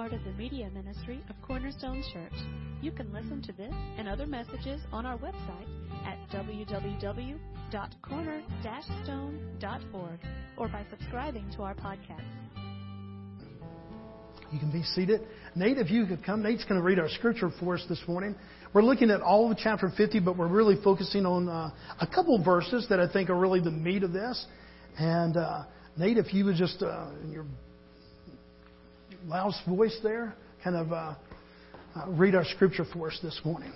part of the media ministry of Cornerstone Church. You can listen to this and other messages on our website at www.corner-stone.org or by subscribing to our podcast. You can be seated. Nate, if you could come, Nate's going to read our scripture for us this morning. We're looking at all of chapter 50, but we're really focusing on uh, a couple verses that I think are really the meat of this. And uh, Nate, if you would just, uh, in your loud voice there, kind of uh, uh, read our scripture for us this morning.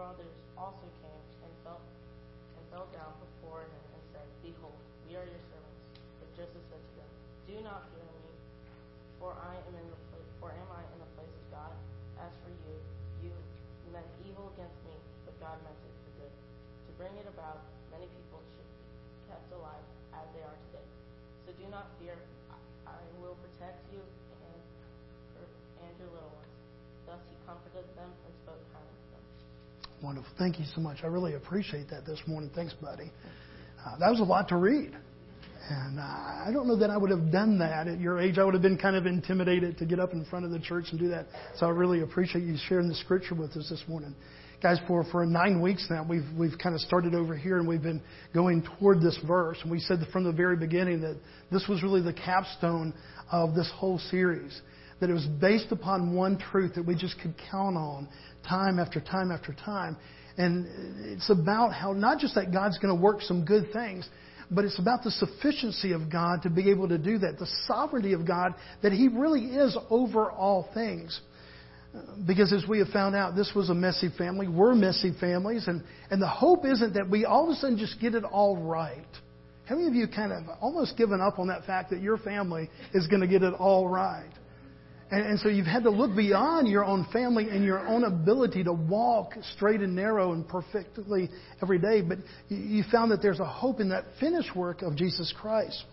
Brothers also came and fell, and fell down before him and said, Behold, we are your servants. But Joseph said to them, Do not fear me, for I am in the place, for am I in the place of God? As for you, you meant evil against me, but God meant it for good, to bring it about many people should be kept alive as they are today. So do not fear. I will protect you and, and your little ones. Thus he comforted them and spoke kindly. Wonderful. Thank you so much. I really appreciate that this morning. Thanks, buddy. Uh, that was a lot to read. And uh, I don't know that I would have done that at your age. I would have been kind of intimidated to get up in front of the church and do that. So I really appreciate you sharing the scripture with us this morning. Guys, for, for nine weeks now, we've, we've kind of started over here and we've been going toward this verse. And we said from the very beginning that this was really the capstone of this whole series. That it was based upon one truth that we just could count on time after time after time. And it's about how not just that God's going to work some good things, but it's about the sufficiency of God to be able to do that, the sovereignty of God, that He really is over all things. Because as we have found out, this was a messy family. We're messy families. And, and the hope isn't that we all of a sudden just get it all right. How many of you kind of almost given up on that fact that your family is going to get it all right? And, and so you've had to look beyond your own family and your own ability to walk straight and narrow and perfectly every day. But you, you found that there's a hope in that finished work of Jesus Christ.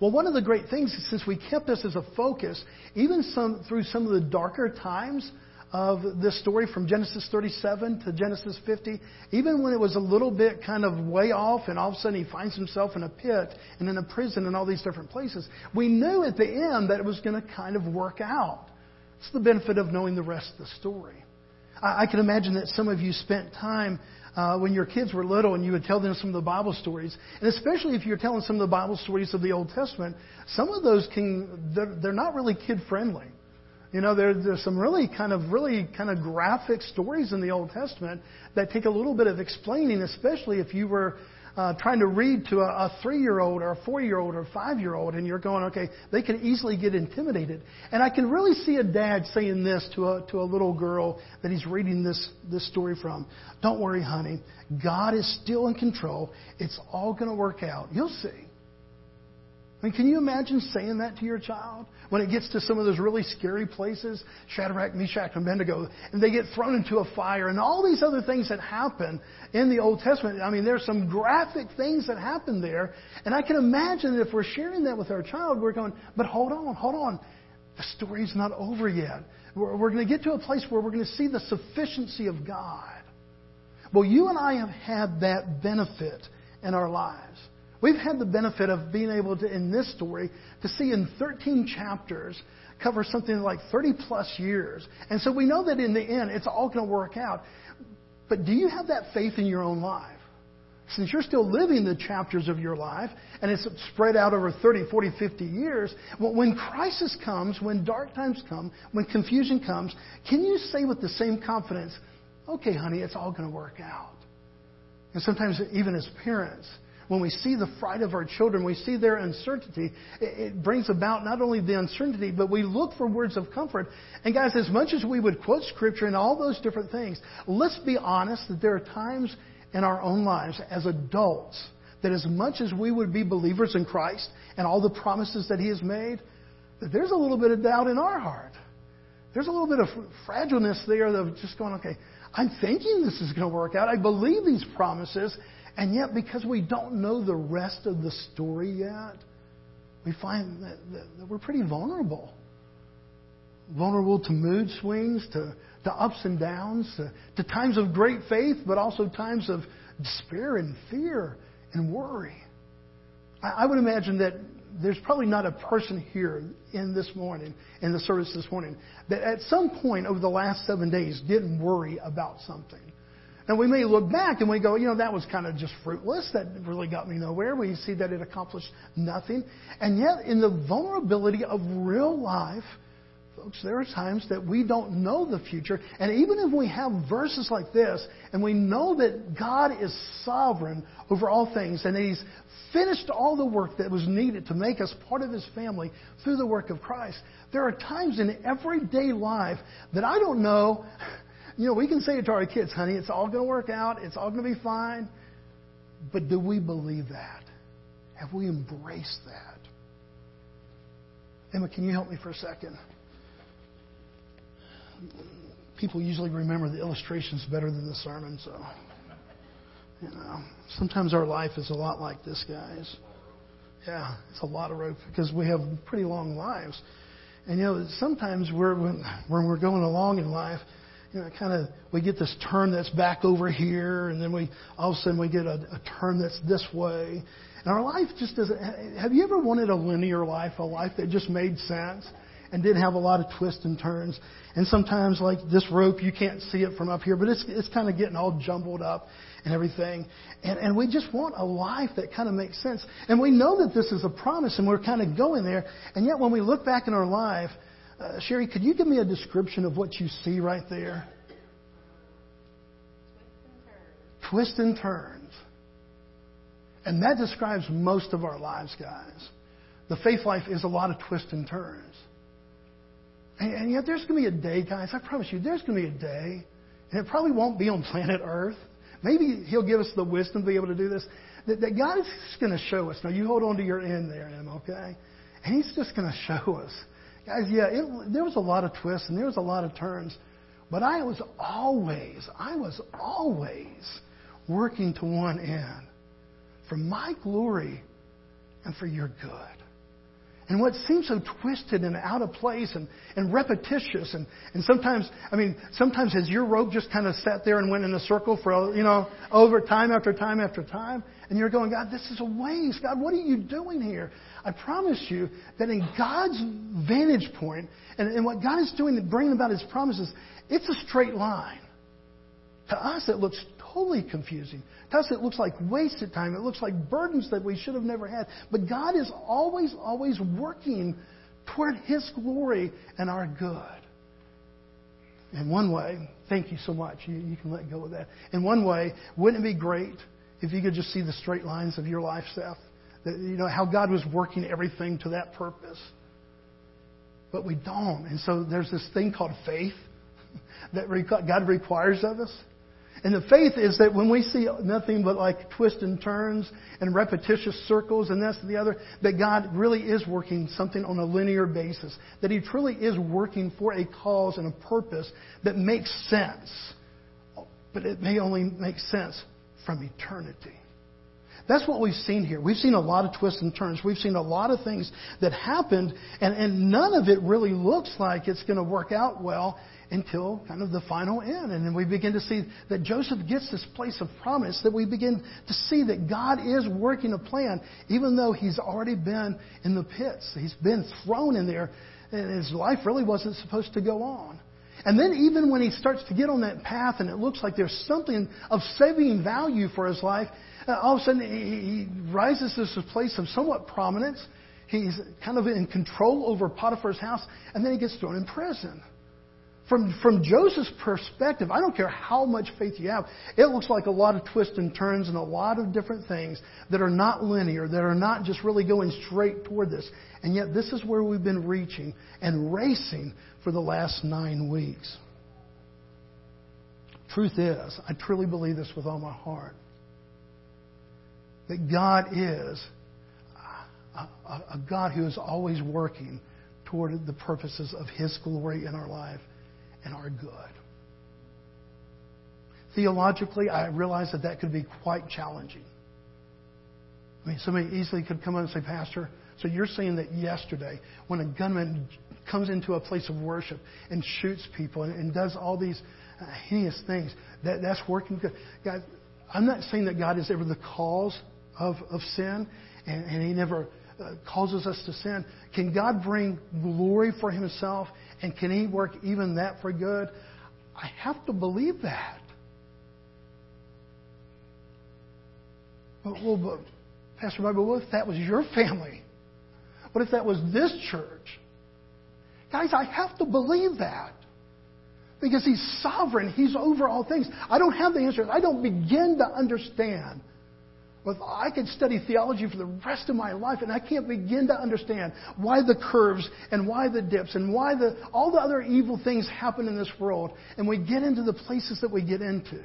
Well, one of the great things, since we kept this as a focus, even some, through some of the darker times of this story from Genesis 37 to Genesis 50, even when it was a little bit kind of way off and all of a sudden he finds himself in a pit and in a prison and all these different places, we knew at the end that it was going to kind of work out. It's the benefit of knowing the rest of the story. I, I can imagine that some of you spent time uh, when your kids were little and you would tell them some of the Bible stories. And especially if you're telling some of the Bible stories of the Old Testament, some of those can, they're, they're not really kid friendly. You know, there, there's some really kind of really kind of graphic stories in the Old Testament that take a little bit of explaining, especially if you were uh, trying to read to a, a three-year-old or a four-year-old or a five-year-old, and you're going, okay, they can easily get intimidated. And I can really see a dad saying this to a to a little girl that he's reading this this story from. Don't worry, honey. God is still in control. It's all going to work out. You'll see. I mean, can you imagine saying that to your child when it gets to some of those really scary places, Shadrach, Meshach, and Abednego, and they get thrown into a fire, and all these other things that happen in the Old Testament? I mean, there's some graphic things that happen there, and I can imagine that if we're sharing that with our child, we're going, but hold on, hold on, the story's not over yet. We're, we're going to get to a place where we're going to see the sufficiency of God. Well, you and I have had that benefit in our lives. We've had the benefit of being able to, in this story, to see in 13 chapters cover something like 30 plus years. And so we know that in the end, it's all going to work out. But do you have that faith in your own life? Since you're still living the chapters of your life, and it's spread out over 30, 40, 50 years, when crisis comes, when dark times come, when confusion comes, can you say with the same confidence, okay, honey, it's all going to work out? And sometimes, even as parents, when we see the fright of our children, we see their uncertainty, it brings about not only the uncertainty, but we look for words of comfort. And guys, as much as we would quote scripture and all those different things, let's be honest that there are times in our own lives as adults that as much as we would be believers in Christ and all the promises that He has made, that there's a little bit of doubt in our heart. There's a little bit of fragileness there of just going, okay, I'm thinking this is going to work out. I believe these promises. And yet, because we don't know the rest of the story yet, we find that, that, that we're pretty vulnerable. Vulnerable to mood swings, to, to ups and downs, to, to times of great faith, but also times of despair and fear and worry. I, I would imagine that there's probably not a person here in this morning, in the service this morning, that at some point over the last seven days didn't worry about something. And we may look back and we go, you know, that was kind of just fruitless. That really got me nowhere. We see that it accomplished nothing. And yet, in the vulnerability of real life, folks, there are times that we don't know the future. And even if we have verses like this, and we know that God is sovereign over all things, and He's finished all the work that was needed to make us part of His family through the work of Christ, there are times in everyday life that I don't know. You know, we can say to our kids, honey, it's all going to work out, it's all going to be fine. But do we believe that? Have we embraced that? Emma, can you help me for a second? People usually remember the illustrations better than the sermon, so. You know, sometimes our life is a lot like this, guys. Yeah, it's a lot of rope because we have pretty long lives. And you know, sometimes we're when, when we're going along in life, you know, kind of we get this turn that's back over here, and then we all of a sudden we get a, a turn that's this way, and our life just doesn't. Have you ever wanted a linear life, a life that just made sense? and didn't have a lot of twists and turns. And sometimes, like this rope, you can't see it from up here, but it's it's kind of getting all jumbled up and everything. And and we just want a life that kind of makes sense. And we know that this is a promise, and we're kind of going there. And yet, when we look back in our life, uh, Sherry, could you give me a description of what you see right there? Twists and turns. And that describes most of our lives, guys. The faith life is a lot of twists and turns. And, and yet there's going to be a day, guys, I promise you, there's going to be a day, and it probably won't be on planet Earth. Maybe He'll give us the wisdom to be able to do this. That, that God is just going to show us. Now, you hold on to your end there, Em, okay? And He's just going to show us. Guys, yeah, it, there was a lot of twists and there was a lot of turns. But I was always, I was always working to one end for my glory and for your good. And what seems so twisted and out of place and, and repetitious and, and sometimes, I mean, sometimes has your rope just kind of sat there and went in a circle for, you know, over time after time after time? And you're going, God, this is a waste. God, what are you doing here? I promise you that in God's vantage point and, and what God is doing to bring about His promises, it's a straight line. To us, it looks totally confusing. To us, it looks like wasted time. It looks like burdens that we should have never had. But God is always, always working toward His glory and our good. In one way, thank you so much. You, you can let go of that. In one way, wouldn't it be great if you could just see the straight lines of your life, Seth? You know, how God was working everything to that purpose. But we don't. And so there's this thing called faith that God requires of us. And the faith is that when we see nothing but like twists and turns and repetitious circles and this and the other, that God really is working something on a linear basis. That He truly is working for a cause and a purpose that makes sense. But it may only make sense from eternity. That's what we've seen here. We've seen a lot of twists and turns. We've seen a lot of things that happened, and, and none of it really looks like it's going to work out well until kind of the final end. And then we begin to see that Joseph gets this place of promise, that we begin to see that God is working a plan, even though he's already been in the pits. He's been thrown in there, and his life really wasn't supposed to go on. And then even when he starts to get on that path and it looks like there's something of saving value for his life, uh, all of a sudden he, he rises to this place of somewhat prominence. He's kind of in control over Potiphar's house, and then he gets thrown in prison. From, from Joseph's perspective, I don't care how much faith you have, it looks like a lot of twists and turns and a lot of different things that are not linear, that are not just really going straight toward this. And yet, this is where we've been reaching and racing for the last nine weeks. Truth is, I truly believe this with all my heart that God is a, a, God who is always working toward the purposes of His glory in our life and our good. Theologically, I realize that that could be quite challenging. I mean, somebody easily could come up and say, Pastor, so you're saying that yesterday, when a gunman comes into a place of worship and shoots people and, and does all these uh, heinous things, that, that's working good. God, I'm not saying that God is ever the cause of, of sin and, and He never uh, causes us to sin. Can God bring glory for Himself and can He work even that for good? I have to believe that. But, well, but, Pastor Bible, what if that was your family? What if that was this church? Guys, I have to believe that. Because He's sovereign. He's over all things. I don't have the answers. I don't begin to understand. But I could study theology for the rest of my life and I can't begin to understand why the curves and why the dips and why the, all the other evil things happen in this world. And we get into the places that we get into.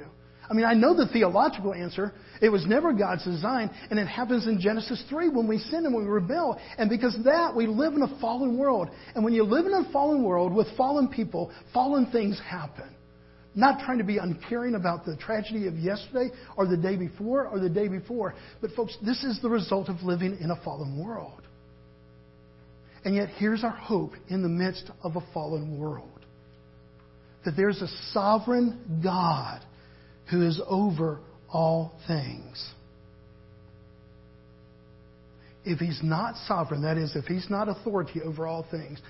I mean, I know the theological answer. It was never God's design, and it happens in Genesis 3 when we sin and we rebel. And because of that, we live in a fallen world. And when you live in a fallen world with fallen people, fallen things happen. Not trying to be uncaring about the tragedy of yesterday or the day before or the day before. But, folks, this is the result of living in a fallen world. And yet, here's our hope in the midst of a fallen world that there's a sovereign God who is over all things. If he's not sovereign, that is, if he's not authority over all things,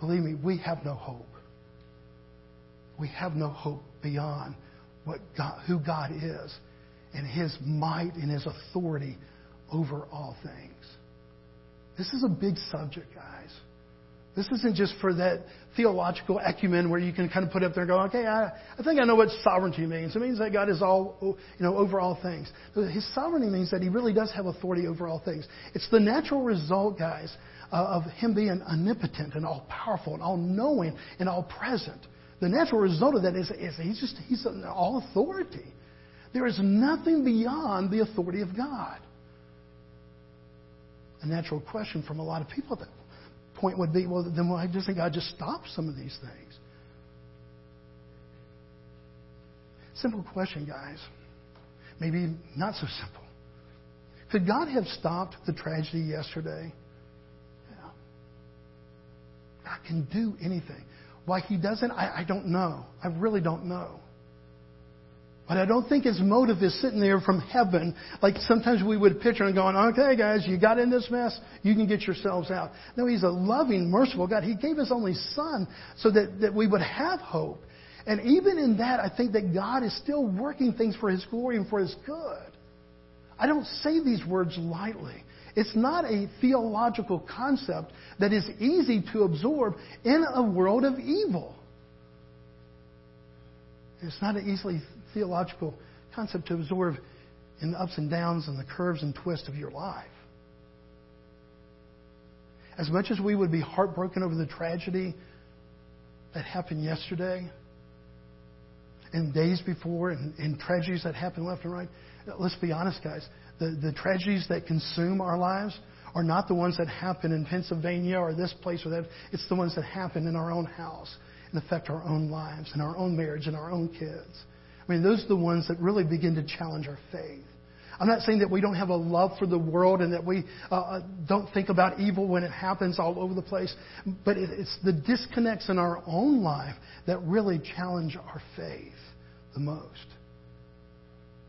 believe me, we have no hope. We have no hope beyond what God, who God is and his might and his authority over all things. This is a big subject, guys. This isn't just for that theological ecumen where you can kind of put up there and go, okay, I, I think I know what sovereignty means. It means that God is all, you know, over all things. His sovereignty means that He really does have authority over all things. It's the natural result, guys, uh, of Him being omnipotent and all powerful and all knowing and all present. The natural result of that is, is He's just He's all authority. There is nothing beyond the authority of God. A natural question from a lot of people at that point would be, well, then why doesn't God just stop some of these things? Simple question, guys. Maybe not so simple. Could God have stopped the tragedy yesterday? Yeah. God can do anything. Why He doesn't, I, I don't know. I really don't know. But I don't think his motive is sitting there from heaven, like sometimes we would picture and going, okay, guys, you got in this mess, you can get yourselves out. No, he's a loving, merciful God. He gave his only son so that, that we would have hope. And even in that, I think that God is still working things for his glory and for his good. I don't say these words lightly. It's not a theological concept that is easy to absorb in a world of evil. It's not an easily theological concept to absorb in the ups and downs and the curves and twists of your life. As much as we would be heartbroken over the tragedy that happened yesterday and days before and, and tragedies that happen left and right, let's be honest, guys. The, the tragedies that consume our lives are not the ones that happen in Pennsylvania or this place or that. It's the ones that happen in our own house and affect our own lives and our own marriage and our own kids. I mean, those are the ones that really begin to challenge our faith. I'm not saying that we don't have a love for the world and that we uh, uh, don't think about evil when it happens all over the place, but it, it's the disconnects in our own life that really challenge our faith the most.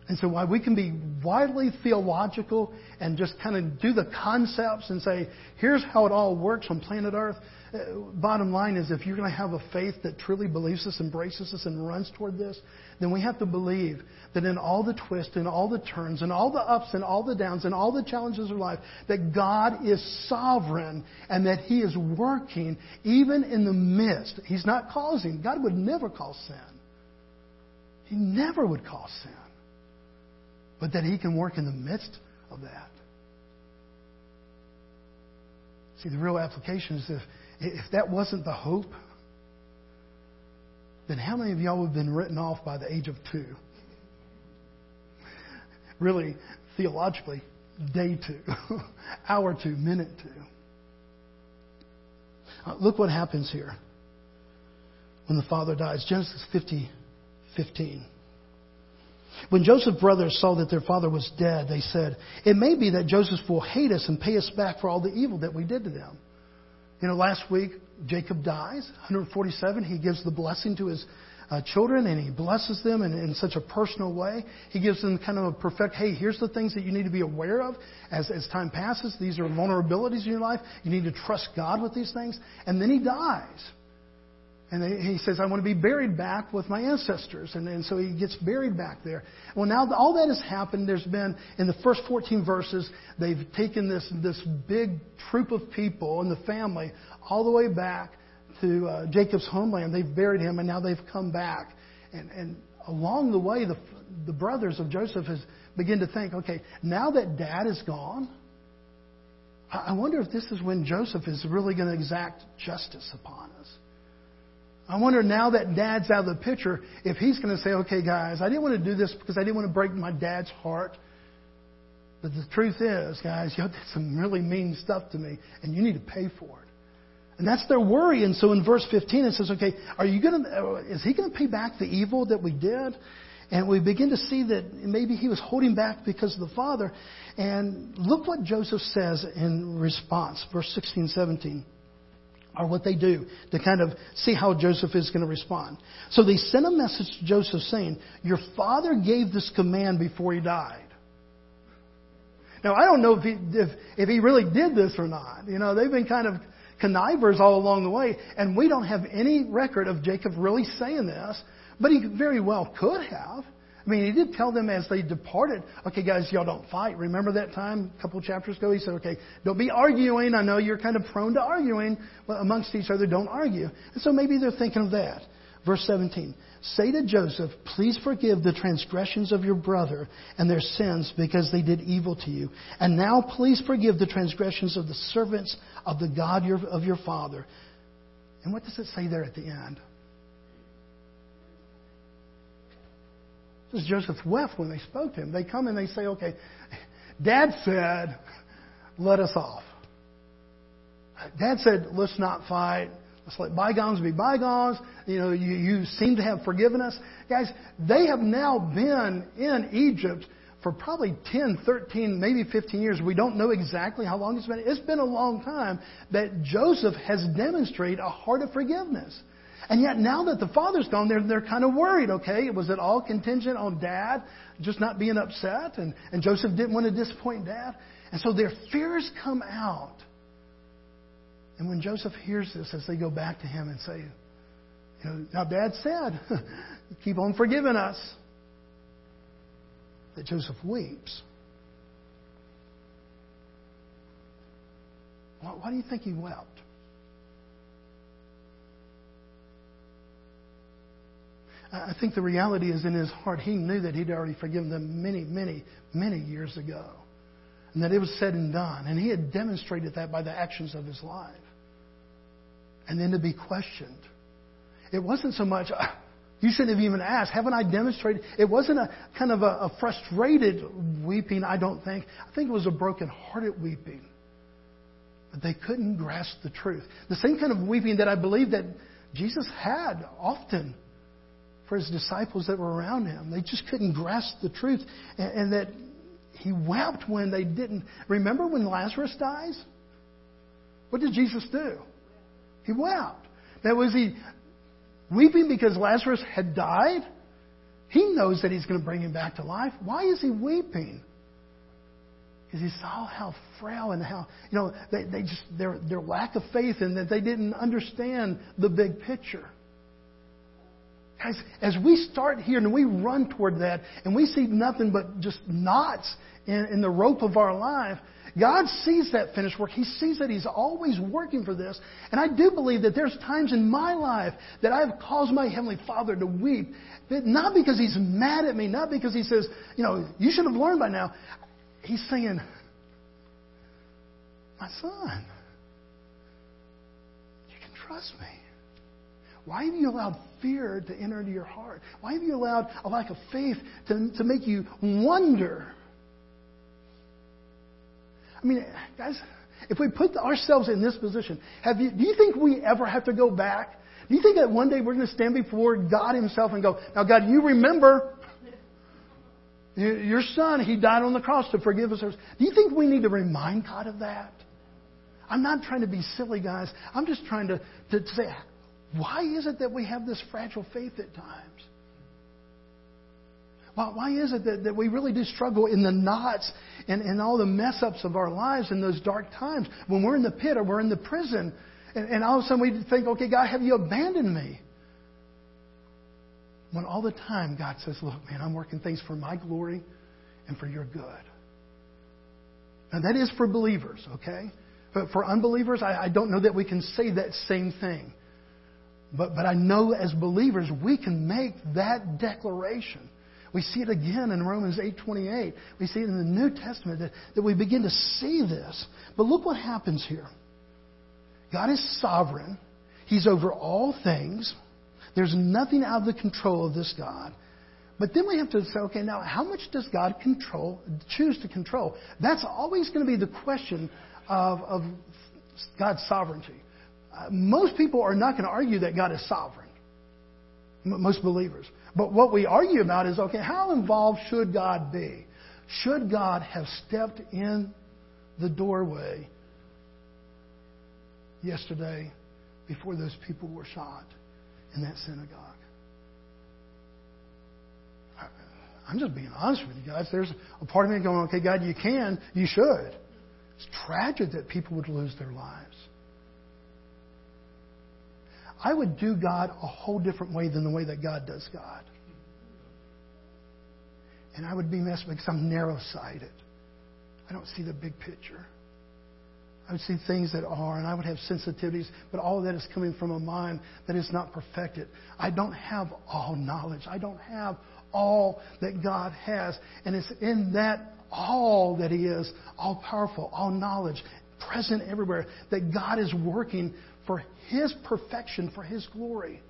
And so, while we can be widely theological and just kind of do the concepts and say, here's how it all works on planet Earth, uh, bottom line is if you're going to have a faith that truly believes this, embraces this, and runs toward this, then we have to believe that in all the twists and all the turns and all the ups and all the downs and all the challenges of life, that God is sovereign and that He is working even in the midst. He's not causing. God would never cause sin. He never would cause sin. But that He can work in the midst of that. See, the real application is if if that wasn't the hope, then how many of y'all have been written off by the age of two? Really, theologically, day two, hour two, minute two. Uh, look what happens here when the father dies. Genesis 50, 15. When Joseph's brothers saw that their father was dead, they said, It may be that Joseph will hate us and pay us back for all the evil that we did to them. You know, last week, Jacob dies, 147. He gives the blessing to his uh, children and he blesses them in, in such a personal way. He gives them kind of a perfect, hey, here's the things that you need to be aware of as, as time passes. These are vulnerabilities in your life. You need to trust God with these things. And then he dies. And he says, I want to be buried back with my ancestors. And, and so he gets buried back there. Well, now all that has happened. There's been, in the first 14 verses, they've taken this, this big troop of people and the family all the way back to uh, Jacob's homeland. They've buried him, and now they've come back. And, and along the way, the, the brothers of Joseph has begin to think, okay, now that dad is gone, I wonder if this is when Joseph is really going to exact justice upon us. I wonder now that dad's out of the picture, if he's going to say, okay, guys, I didn't want to do this because I didn't want to break my dad's heart. But the truth is, guys, you did some really mean stuff to me, and you need to pay for it. And that's their worry. And so in verse 15 it says, okay, are you going to, uh, is he going to pay back the evil that we did? And we begin to see that maybe he was holding back because of the father. And look what Joseph says in response, verse 16, 17 or what they do to kind of see how Joseph is going to respond. So they sent a message to Joseph saying, Your father gave this command before he died. Now, I don't know if he, if, if he really did this or not. You know, they've been kind of connivers all along the way, and we don't have any record of Jacob really saying this, but he very well could have. I mean, he did tell them as they departed, okay, guys, y'all don't fight. Remember that time a couple chapters ago? He said, okay, don't be arguing. I know you're kind of prone to arguing amongst each other. Don't argue. And so maybe they're thinking of that. Verse 17. Say to Joseph, please forgive the transgressions of your brother and their sins because they did evil to you. And now please forgive the transgressions of the servants of the God of your father. And what does it say there at the end? This is Joseph wept when they spoke to him. They come and they say, okay, Dad said, let us off. Dad said, let's not fight. Let's let bygones be bygones. You know, you, you seem to have forgiven us. Guys, they have now been in Egypt for probably 10, 13, maybe 15 years. We don't know exactly how long it's been. It's been a long time that Joseph has demonstrated a heart of forgiveness. And yet now that the father's gone, they're, they're kind of worried, okay? Was it all contingent on dad just not being upset? And, and Joseph didn't want to disappoint dad. And so their fears come out. And when Joseph hears this, as they go back to him and say, you know, now dad said, keep on forgiving us, that Joseph weeps. Why, why do you think he wept? I think the reality is in his heart, he knew that he'd already forgiven them many, many, many years ago. And that it was said and done. And he had demonstrated that by the actions of his life. And then to be questioned. It wasn't so much, ah, you shouldn't have even asked. Haven't I demonstrated? It wasn't a kind of a, a frustrated weeping, I don't think. I think it was a broken hearted weeping. But they couldn't grasp the truth. The same kind of weeping that I believe that Jesus had often for his disciples that were around him. They just couldn't grasp the truth. And, and that he wept when they didn't. Remember when Lazarus dies? What did Jesus do? He wept. Now, was he weeping because Lazarus had died? He knows that he's going to bring him back to life. Why is he weeping? Because he saw how frail and how, you know, they, they just, their, their lack of faith and that they didn't understand the big picture. Guys, as we start here and we run toward that and we see nothing but just knots in, in, the rope of our life, God sees that finished work. He sees that He's always working for this. And I do believe that there's times in my life that I have caused my Heavenly Father to weep. Not because He's mad at me, not because He says, you know, you should have learned by now. He's saying, my son, you can trust me. Why have you allowed fear to enter into your heart? Why have you allowed a lack of faith to, to make you wonder? I mean, guys, If we put ourselves in this position, have you, do you think we ever have to go back? Do you think that one day we're going to stand before God Himself and go, Now, God, you remember your son, He died on the cross to forgive us. Do you think we need to remind God of that? I'm not trying to be silly, guys. I'm just trying to, to say, why is it that we have this fragile faith at times? Why, why is it that, that we really do struggle in the knots and, and all the mess ups of our lives in those dark times when we're in the pit or we're in the prison? And, and all of a sudden we think, okay, God, have you abandoned me? When all the time God says, look, man, I'm working things for my glory and for your good. Now, that is for believers, okay? But for unbelievers, I, I don't know that we can say that same thing. But, but I know as believers, we can make that declaration. We see it again in Romans 8.28. We see it in the New Testament that, that we begin to see this. But look what happens here. God is sovereign. He's over all things. There's nothing out of the control of this God. But then we have to say, okay, now how much does God control, choose to control? That's always going to be the question of, of God's sovereignty. Most people are not going to argue that God is sovereign. Most believers. But what we argue about is okay, how involved should God be? Should God have stepped in the doorway yesterday before those people were shot in that synagogue? I'm just being honest with you guys. There's a part of me going, okay, God, you can, you should. It's tragic that people would lose their lives. I would do God a whole different way than the way that God does God. And I would be messed because I'm narrow sighted. I don't see the big picture. I would see things that are, and I would have sensitivities, but all of that is coming from a mind that is not perfected. I don't have all knowledge. I don't have all that God has. And it's in that all that He is, all powerful, all knowledge, present everywhere, that God is working for His perfection, for His glory.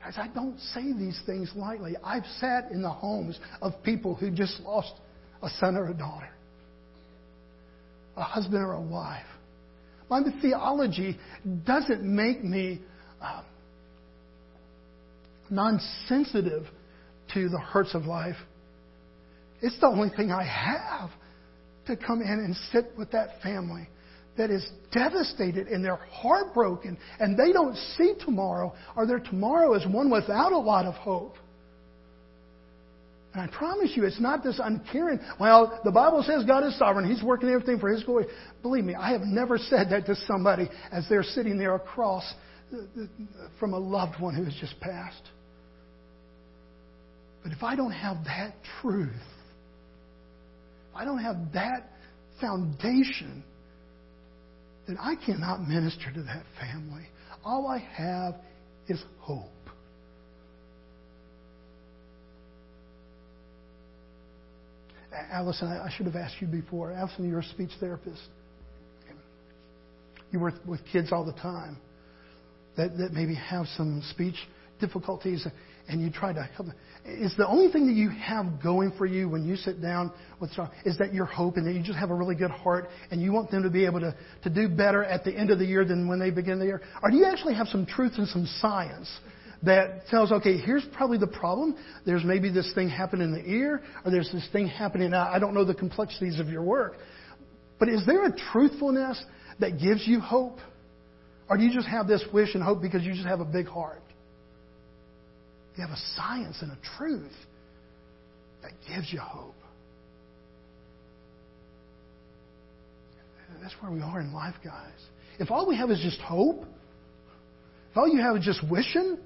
Guys, I don't say these things lightly. I've sat in the homes of people who just lost a son or a daughter, a husband or a wife. My theology doesn't make me uh, non sensitive to the hurts of life. It's the only thing I have to come in and sit with that family that is devastated and they're heartbroken and they don't see tomorrow or their tomorrow is one without a lot of hope. And I promise you, it's not this uncaring. Well, the Bible says God is sovereign. He's working everything for His glory. Believe me, I have never said that to somebody as they're sitting there across uh, uh, from a loved one who has just passed. But if I don't have that truth, I don't have that foundation, then I cannot minister to that family. All I have is hope. Allison, I should have asked you before. Allison, you're a speech therapist. You work with kids all the time that, that maybe have some speech difficulties and you try to help them. Is the only thing that you have going for you when you sit down with someone is that your hope and that you just have a really good heart and you want them to be able to, to do better at the end of the year than when they begin the year? Or do you actually have some truth and some science that tells, okay, here's probably the problem. There's maybe this thing happening in the ear, or there's this thing happening. I don't know the complexities of your work. But is there a truthfulness that gives you hope? Or do you just have this wish and hope because you just have a big heart? You have a science and a truth that gives you hope. That's where we are in life, guys. If all we have is just hope, if all you have is just wishing,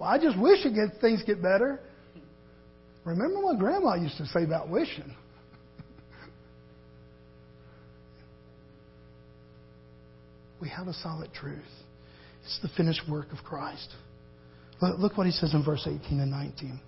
well, I just wish get, things get better. Remember what Grandma used to say about wishing. we have a solid truth. It's the finished work of Christ. Look what he says in verse 18 and 19.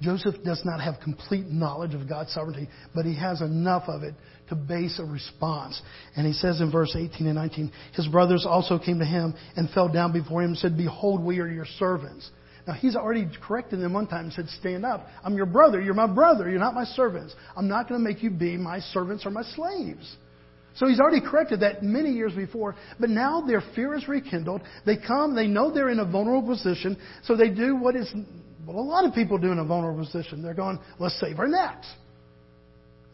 Joseph does not have complete knowledge of God's sovereignty, but he has enough of it to base a response. And he says in verse 18 and 19, his brothers also came to him and fell down before him and said, Behold, we are your servants. Now, he's already corrected them one time and said, Stand up. I'm your brother. You're my brother. You're not my servants. I'm not going to make you be my servants or my slaves. So he's already corrected that many years before, but now their fear is rekindled. They come, they know they're in a vulnerable position, so they do what is what a lot of people do in a vulnerable position. They're going, let's save our necks.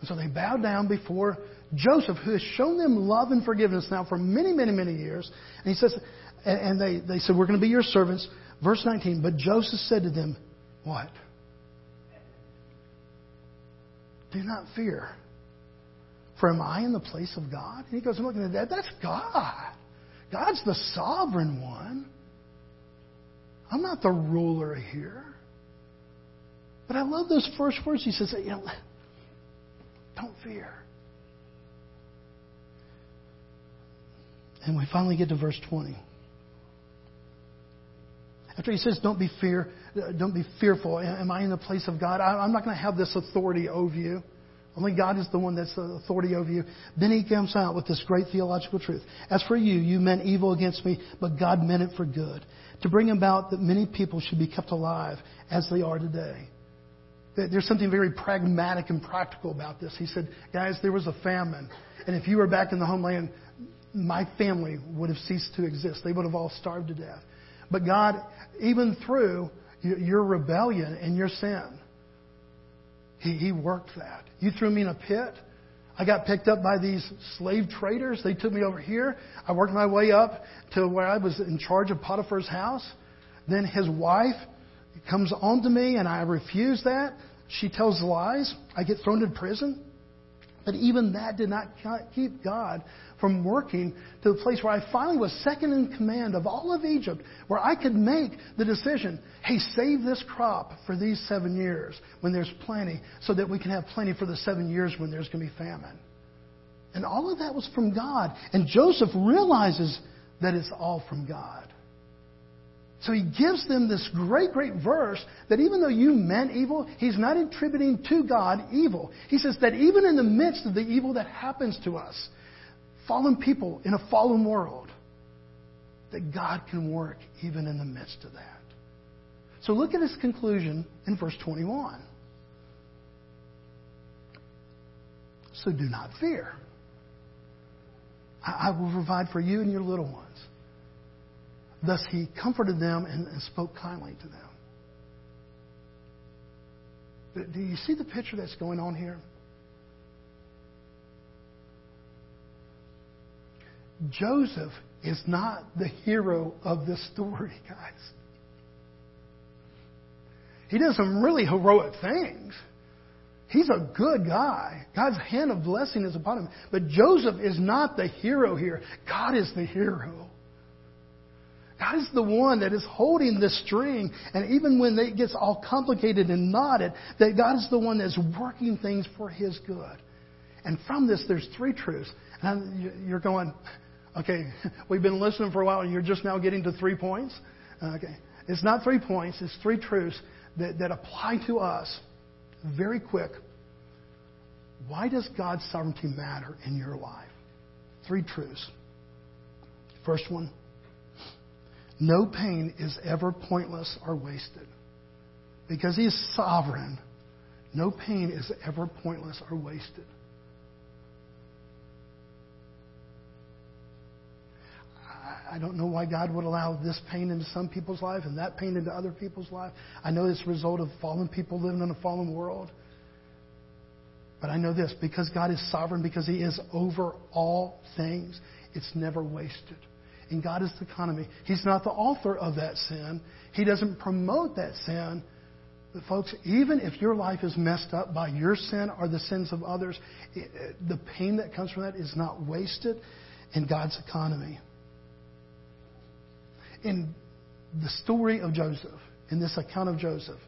And so they bow down before Joseph, who has shown them love and forgiveness now for many, many, many years. And he says, and they, they said, We're going to be your servants. Verse 19, but Joseph said to them, What? Do not fear. For am I in the place of God? And he goes, I'm looking at that. That's God. God's the sovereign one. I'm not the ruler here. But I love those first words. He says, you know, don't fear. And we finally get to verse 20. After he says, "Don't be fear, don't be fearful." Am I in the place of God? I'm not going to have this authority over you. Only God is the one that's the authority over you. Then he comes out with this great theological truth. As for you, you meant evil against me, but God meant it for good, to bring about that many people should be kept alive as they are today. There's something very pragmatic and practical about this. He said, guys, there was a famine. And if you were back in the homeland, my family would have ceased to exist. They would have all starved to death. But God, even through your rebellion and your sin, He, he worked that. You threw me in a pit. I got picked up by these slave traders. They took me over here. I worked my way up to where I was in charge of Potiphar's house. Then his wife comes on to me and I refuse that. She tells lies. I get thrown in prison. But even that did not keep God from working to the place where I finally was second in command of all of Egypt, where I could make the decision hey, save this crop for these seven years when there's plenty, so that we can have plenty for the seven years when there's going to be famine. And all of that was from God. And Joseph realizes that it's all from God. So he gives them this great, great verse that even though you meant evil, he's not attributing to God evil. He says that even in the midst of the evil that happens to us, fallen people in a fallen world, that God can work even in the midst of that. So look at his conclusion in verse 21. So do not fear. I will provide for you and your little ones. Thus he comforted them and, and spoke kindly to them. Do you see the picture that's going on here? Joseph is not the hero of this story, guys. He does some really heroic things. He's a good guy. God's hand of blessing is upon him. But Joseph is not the hero here. God is the hero. God is the one that is holding the string. And even when it gets all complicated and knotted, that God is the one that's working things for His good. And from this, there's three truths. And you're going, okay, we've been listening for a while and you're just now getting to three points? Okay. It's not three points, it's three truths that, that apply to us. Very quick. Why does God's sovereignty matter in your life? Three truths. First one no pain is ever pointless or wasted. Because He is sovereign, no pain is ever pointless or wasted. I don't know why God would allow this pain into some people's life and that pain into other people's life. I know it's a result of fallen people living in a fallen world. But I know this because God is sovereign, because He is over all things, it's never wasted in God's economy. He's not the author of that sin. He doesn't promote that sin. But folks, even if your life is messed up by your sin or the sins of others, it, the pain that comes from that is not wasted in God's economy. In the story of Joseph, in this account of Joseph,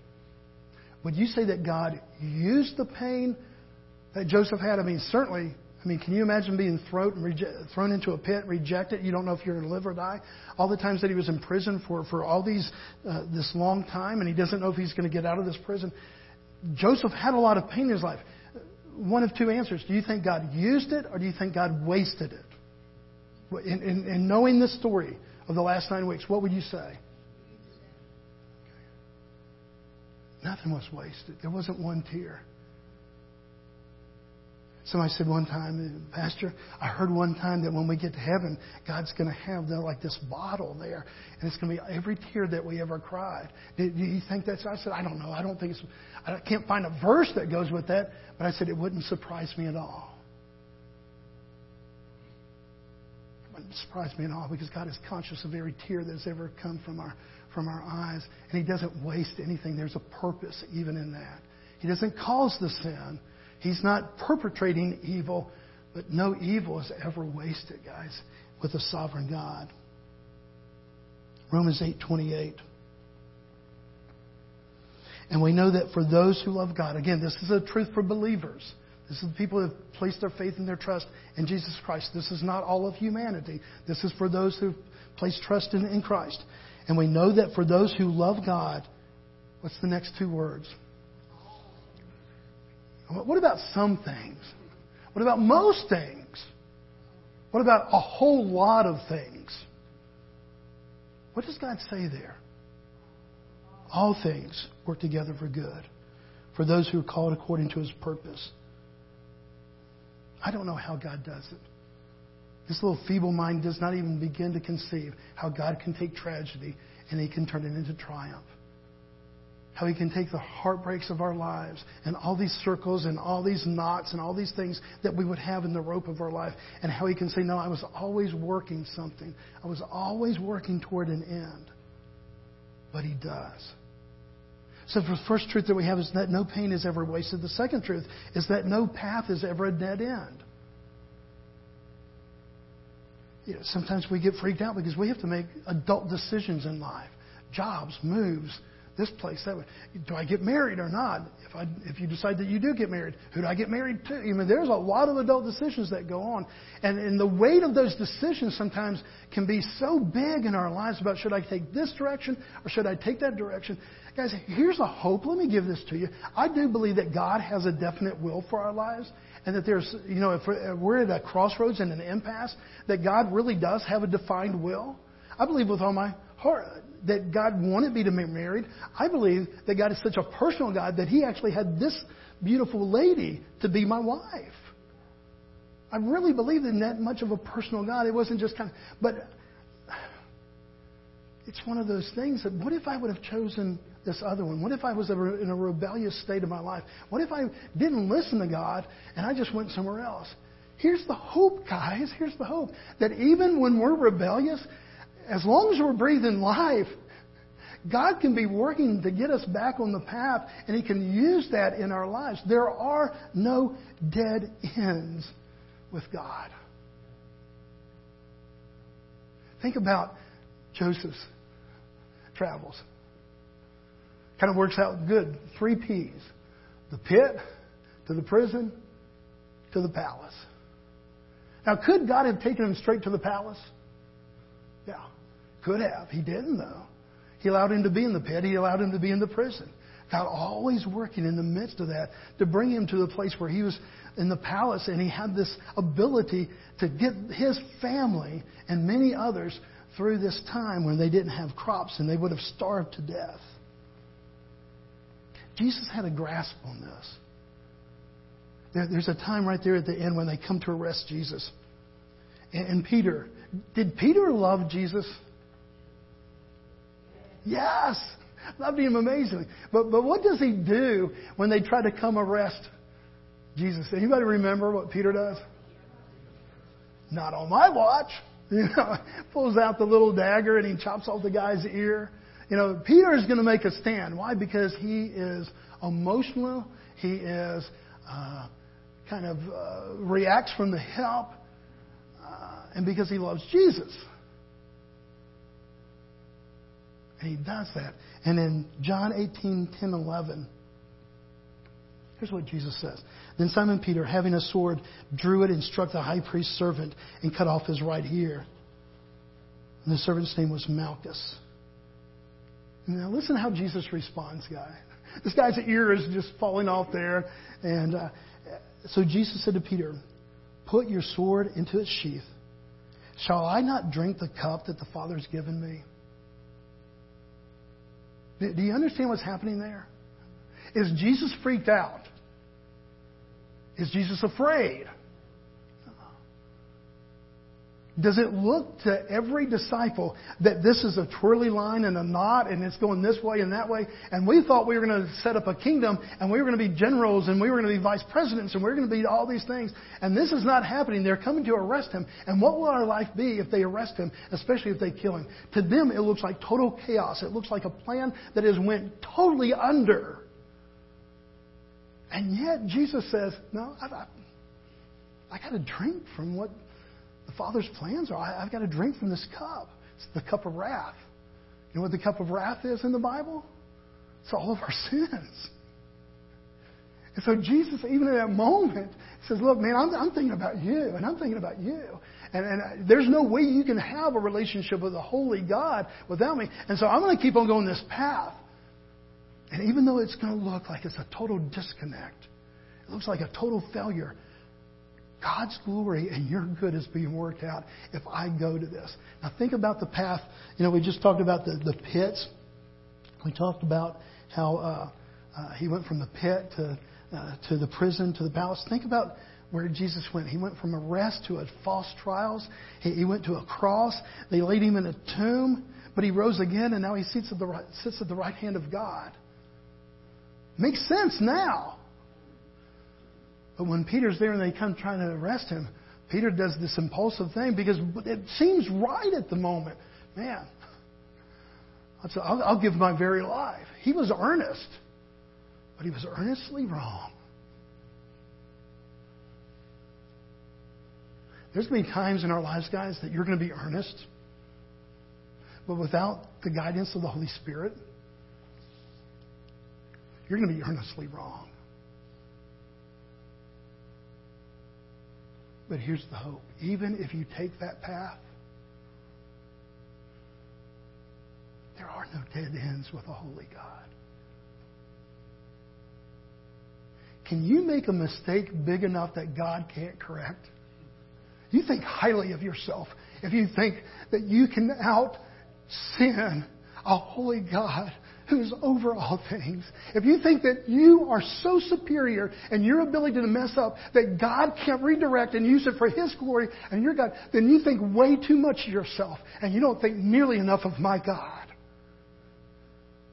would you say that God used the pain that Joseph had? I mean, certainly I mean, can you imagine being thrown, rege- thrown into a pit, rejected? You don't know if you're going to live or die. All the times that he was in prison for, for all these, uh, this long time, and he doesn't know if he's going to get out of this prison. Joseph had a lot of pain in his life. One of two answers. Do you think God used it, or do you think God wasted it? In, in, in knowing the story of the last nine weeks, what would you say? Nothing was wasted. There wasn't one tear. Somebody said one time, Pastor, I heard one time that when we get to heaven, God's going to have the, like this bottle there, and it's going to be every tear that we ever cried. Do, do you think that's? I said, I don't know. I don't think it's. I can't find a verse that goes with that, but I said it wouldn't surprise me at all. It wouldn't surprise me at all because God is conscious of every tear that's ever come from our from our eyes, and He doesn't waste anything. There's a purpose even in that. He doesn't cause the sin. He's not perpetrating evil, but no evil is ever wasted, guys, with a sovereign God. Romans 8:28. And we know that for those who love God, again, this is a truth for believers. This is the people who have placed their faith and their trust in Jesus Christ. This is not all of humanity. This is for those who place trust in, in Christ. And we know that for those who love God, what's the next two words? What about some things? What about most things? What about a whole lot of things? What does God say there? All things work together for good for those who are called according to his purpose. I don't know how God does it. This little feeble mind does not even begin to conceive how God can take tragedy and he can turn it into triumph how He can take the heartbreaks of our lives and all these circles and all these knots and all these things that we would have in the rope of our life, and how He can say, No, I was always working something. I was always working toward an end. But He does. So the first truth that we have is that no pain is ever wasted. The second truth is that no path is ever a dead end. You know, sometimes we get freaked out because we have to make adult decisions in life. Jobs, moves, this place, that way. Do I get married or not? If I, if you decide that you do get married, who do I get married to? I mean, there's a lot of adult decisions that go on, and, and the weight of those decisions sometimes can be so big in our lives about should I take this direction or should I take that direction. Guys, here's a hope. Let me give this to you. I do believe that God has a definite will for our lives, and that there's, you know, if we're at a crossroads and an impasse, that God really does have a defined will. I believe with all my heart that God wanted me to be married. I believe that God is such a personal God that He actually had this beautiful lady to be my wife. I really believe in that much of a personal God. It wasn't just kind of, but it's one of those things that what if I would have chosen this other one? What if I was in a rebellious state of my life? What if I didn't listen to God and I just went somewhere else? Here's the hope, guys. Here's the hope that even when we're rebellious, as long as we're breathing life, God can be working to get us back on the path, and He can use that in our lives. There are no dead ends with God. Think about Joseph's travels. Kind of works out good. Three P's the pit, to the prison, to the palace. Now, could God have taken him straight to the palace? Could have. He didn't, though. He allowed him to be in the pit. He allowed him to be in the prison. God always working in the midst of that to bring him to the place where he was in the palace and he had this ability to get his family and many others through this time when they didn't have crops and they would have starved to death. Jesus had a grasp on this. There, there's a time right there at the end when they come to arrest Jesus. And, and Peter, did Peter love Jesus? Yes. Loved him amazingly. But, but what does he do when they try to come arrest Jesus? Anybody remember what Peter does? Not on my watch. You know, pulls out the little dagger and he chops off the guy's ear. You know, Peter is going to make a stand. Why? Because he is emotional. He is uh, kind of uh, reacts from the help, uh, and because he loves Jesus. And he does that. And in John 18, 10, 11, here's what Jesus says. Then Simon Peter, having a sword, drew it and struck the high priest's servant and cut off his right ear. And the servant's name was Malchus. Now listen how Jesus responds, guy. This guy's ear is just falling off there. And uh, so Jesus said to Peter, Put your sword into its sheath. Shall I not drink the cup that the Father has given me? Do you understand what's happening there? Is Jesus freaked out? Is Jesus afraid? Does it look to every disciple that this is a twirly line and a knot and it's going this way and that way? And we thought we were going to set up a kingdom and we were going to be generals and we were going to be vice presidents and we were going to be all these things. And this is not happening. They're coming to arrest him. And what will our life be if they arrest him, especially if they kill him? To them, it looks like total chaos. It looks like a plan that has went totally under. And yet Jesus says, no, I, I, I got to drink from what the Father's plans are. I, I've got to drink from this cup. It's the cup of wrath. You know what the cup of wrath is in the Bible? It's all of our sins. And so Jesus, even in that moment, says, Look, man, I'm, I'm thinking about you, and I'm thinking about you. And, and uh, there's no way you can have a relationship with a holy God without me. And so I'm going to keep on going this path. And even though it's going to look like it's a total disconnect, it looks like a total failure, God's glory and your good is being worked out if I go to this. Now think about the path. You know, we just talked about the, the pits. We talked about how uh, uh, he went from the pit to, uh, to the prison to the palace. Think about where Jesus went. He went from arrest to a false trials. He, he went to a cross. They laid him in a tomb, but he rose again, and now he sits at the right, sits at the right hand of God. Makes sense now. But when Peter's there and they come trying to arrest him, Peter does this impulsive thing because it seems right at the moment. Man, I'll, I'll give my very life. He was earnest, but he was earnestly wrong. There's going to be times in our lives, guys, that you're going to be earnest, but without the guidance of the Holy Spirit, you're going to be earnestly wrong. But here's the hope. Even if you take that path, there are no dead ends with a holy God. Can you make a mistake big enough that God can't correct? You think highly of yourself if you think that you can out sin a holy God who's over all things, if you think that you are so superior in your ability to mess up that God can't redirect and use it for His glory and your God, then you think way too much of yourself and you don't think nearly enough of my God.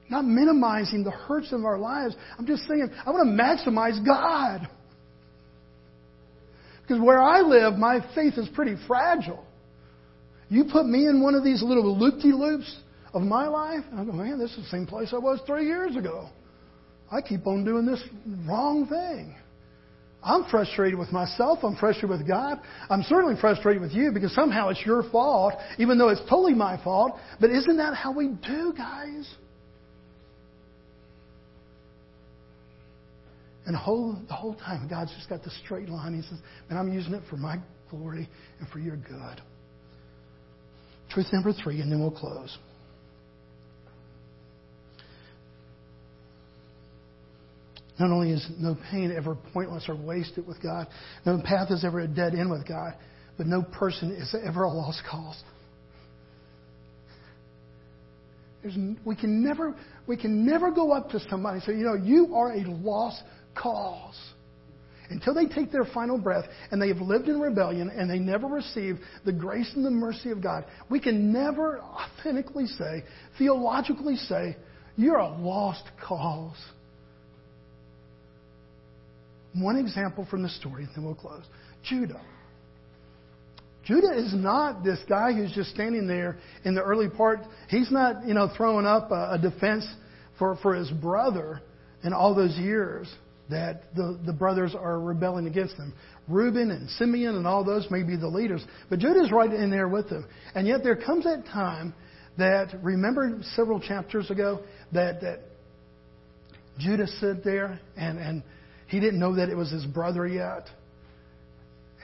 Not minimizing the hurts of our lives. I'm just saying, I want to maximize God. Because where I live, my faith is pretty fragile. You put me in one of these little loop-de-loops, of my life. And I go, man, this is the same place I was three years ago. I keep on doing this wrong thing. I'm frustrated with myself. I'm frustrated with God. I'm certainly frustrated with you because somehow it's your fault, even though it's totally my fault. But isn't that how we do, guys? And the whole, the whole time, God's just got the straight line. He says, Man, I'm using it for my glory and for your good. Truth number three, and then we'll close. Not only is no pain ever pointless or wasted with God, no path is ever a dead end with God, but no person is ever a lost cause. There's, we, can never, we can never go up to somebody and say, you know, you are a lost cause. Until they take their final breath and they have lived in rebellion and they never receive the grace and the mercy of God, we can never authentically say, theologically say, you're a lost cause. One example from the story, and then we'll close. Judah. Judah is not this guy who's just standing there in the early part. He's not, you know, throwing up a, a defense for, for his brother in all those years that the, the brothers are rebelling against them. Reuben and Simeon and all those may be the leaders, but Judah's right in there with them. And yet there comes that time that, remember several chapters ago, that, that Judah stood there and, and he didn't know that it was his brother yet.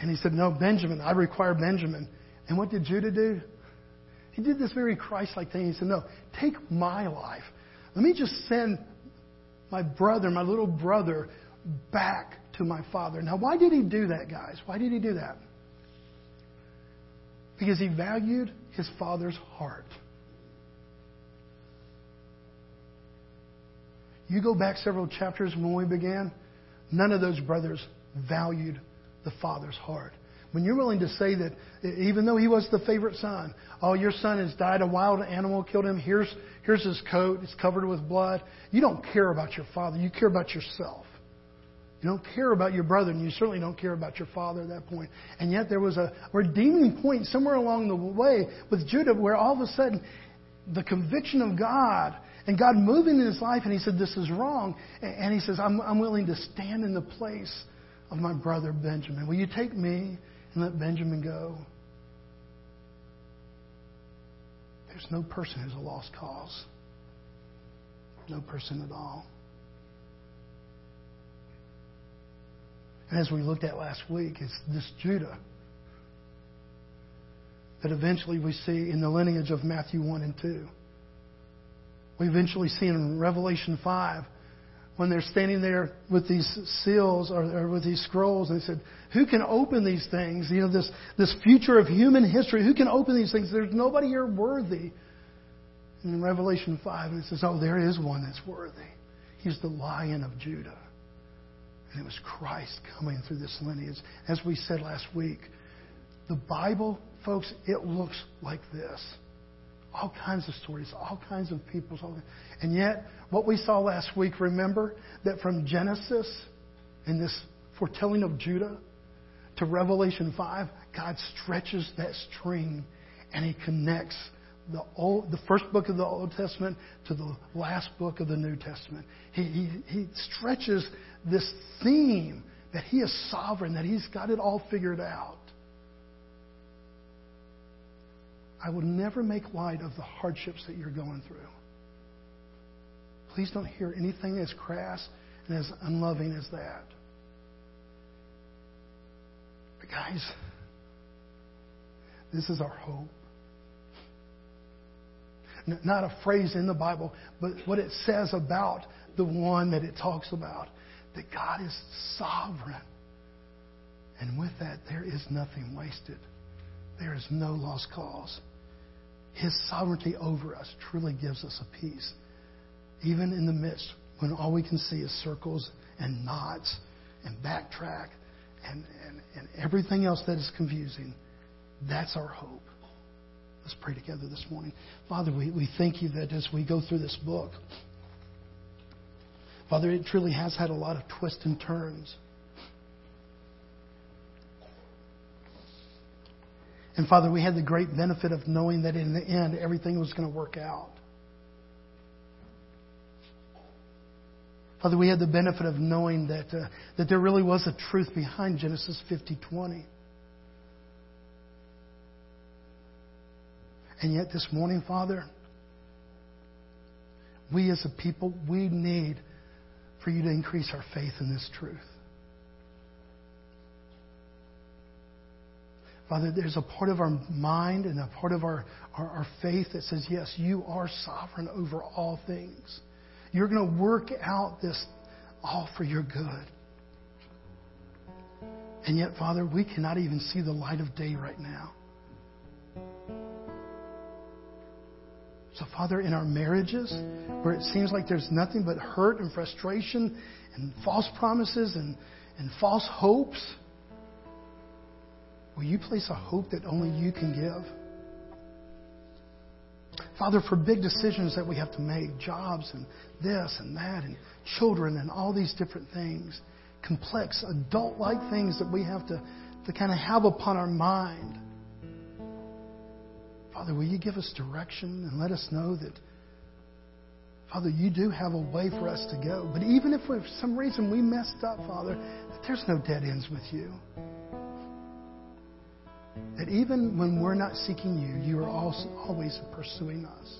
And he said, No, Benjamin, I require Benjamin. And what did Judah do? He did this very Christ like thing. He said, No, take my life. Let me just send my brother, my little brother, back to my father. Now, why did he do that, guys? Why did he do that? Because he valued his father's heart. You go back several chapters when we began, none of those brothers valued the father's heart. When you're willing to say that, even though he was the favorite son, oh, your son has died, a wild animal killed him, here's, here's his coat, it's covered with blood. You don't care about your father, you care about yourself. You don't care about your brother, and you certainly don't care about your father at that point. And yet there was a redeeming point somewhere along the way with Judah where all of a sudden the conviction of God and God moving in his life, and he said, This is wrong. And he says, I'm, I'm willing to stand in the place of my brother Benjamin. Will you take me and let Benjamin go? There's no person who's a lost cause. No person at all. And as we looked at last week, it's this Judah that eventually we see in the lineage of Matthew 1 and 2. We eventually see in Revelation 5 when they're standing there with these seals or, or, with these scrolls, and they said, Who can open these things? You know, this, this future of human history, who can open these things? There's nobody here worthy. And in Revelation 5, it says, Oh, there is one that's worthy. He's the lion of Judah. And it was Christ coming through this lineage. As we said last week, the Bible, folks, it looks like this. All kinds of stories, all kinds of people. And yet, what we saw last week, remember that from Genesis in this foretelling of Judah to Revelation 5, God stretches that string and He connects the, Old, the first book of the Old Testament to the last book of the New Testament. He, he, he stretches this theme that He is sovereign, that He's got it all figured out. I will never make light of the hardships that you're going through. Please don't hear anything as crass and as unloving as that. But, guys, this is our hope. Not a phrase in the Bible, but what it says about the one that it talks about that God is sovereign. And with that, there is nothing wasted. There is no lost cause. His sovereignty over us truly gives us a peace. Even in the midst when all we can see is circles and knots and backtrack and, and, and everything else that is confusing, that's our hope. Let's pray together this morning. Father, we, we thank you that as we go through this book, Father, it truly has had a lot of twists and turns. And Father, we had the great benefit of knowing that in the end, everything was going to work out. Father, we had the benefit of knowing that, uh, that there really was a truth behind Genesis 50:20. And yet this morning, Father, we as a people, we need for you to increase our faith in this truth. Father, there's a part of our mind and a part of our, our, our faith that says, yes, you are sovereign over all things. You're going to work out this all for your good. And yet, Father, we cannot even see the light of day right now. So, Father, in our marriages, where it seems like there's nothing but hurt and frustration and false promises and, and false hopes, will you place a hope that only you can give? Father, for big decisions that we have to make, jobs and this and that, and children and all these different things, complex, adult like things that we have to, to kind of have upon our mind. Father, will you give us direction and let us know that, Father, you do have a way for us to go. But even if for some reason we messed up, Father, that there's no dead ends with you. That even when we're not seeking you, you are also always pursuing us.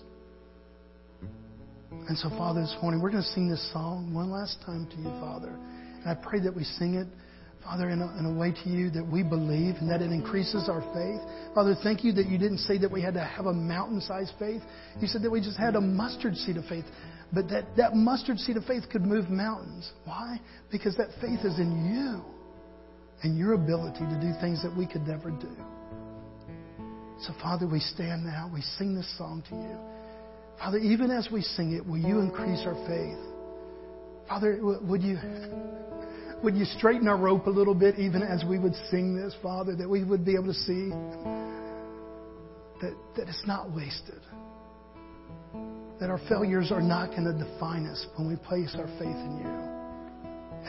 And so, Father, this morning we're going to sing this song one last time to you, Father. And I pray that we sing it Father, in a, in a, way to you that we believe and that it increases our faith. Father, thank you that you didn't say that we had to have a mountain sized faith. You said that we just had a mustard seed of faith. But that, that mustard seed of faith could move mountains. Why? Because that faith is in you and your ability to do things that we could never do. So, Father, we stand now. We sing this song to you. Father, even as we sing it, will you increase our faith? Father, would you would you straighten our rope a little bit even as we would sing this, Father, that we would be able to see that, that it's not wasted. That our failures are not going to define us when we place our faith in you.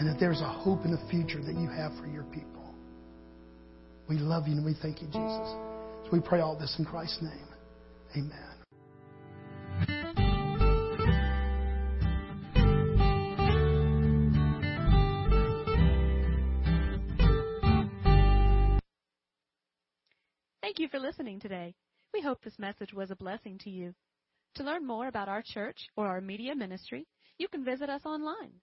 And that there's a hope in the future that you have for your people. We love you and we thank you, Jesus. So we pray all this in Christ's name. Amen. Thank you for listening today. We hope this message was a blessing to you. To learn more about our church or our media ministry, you can visit us online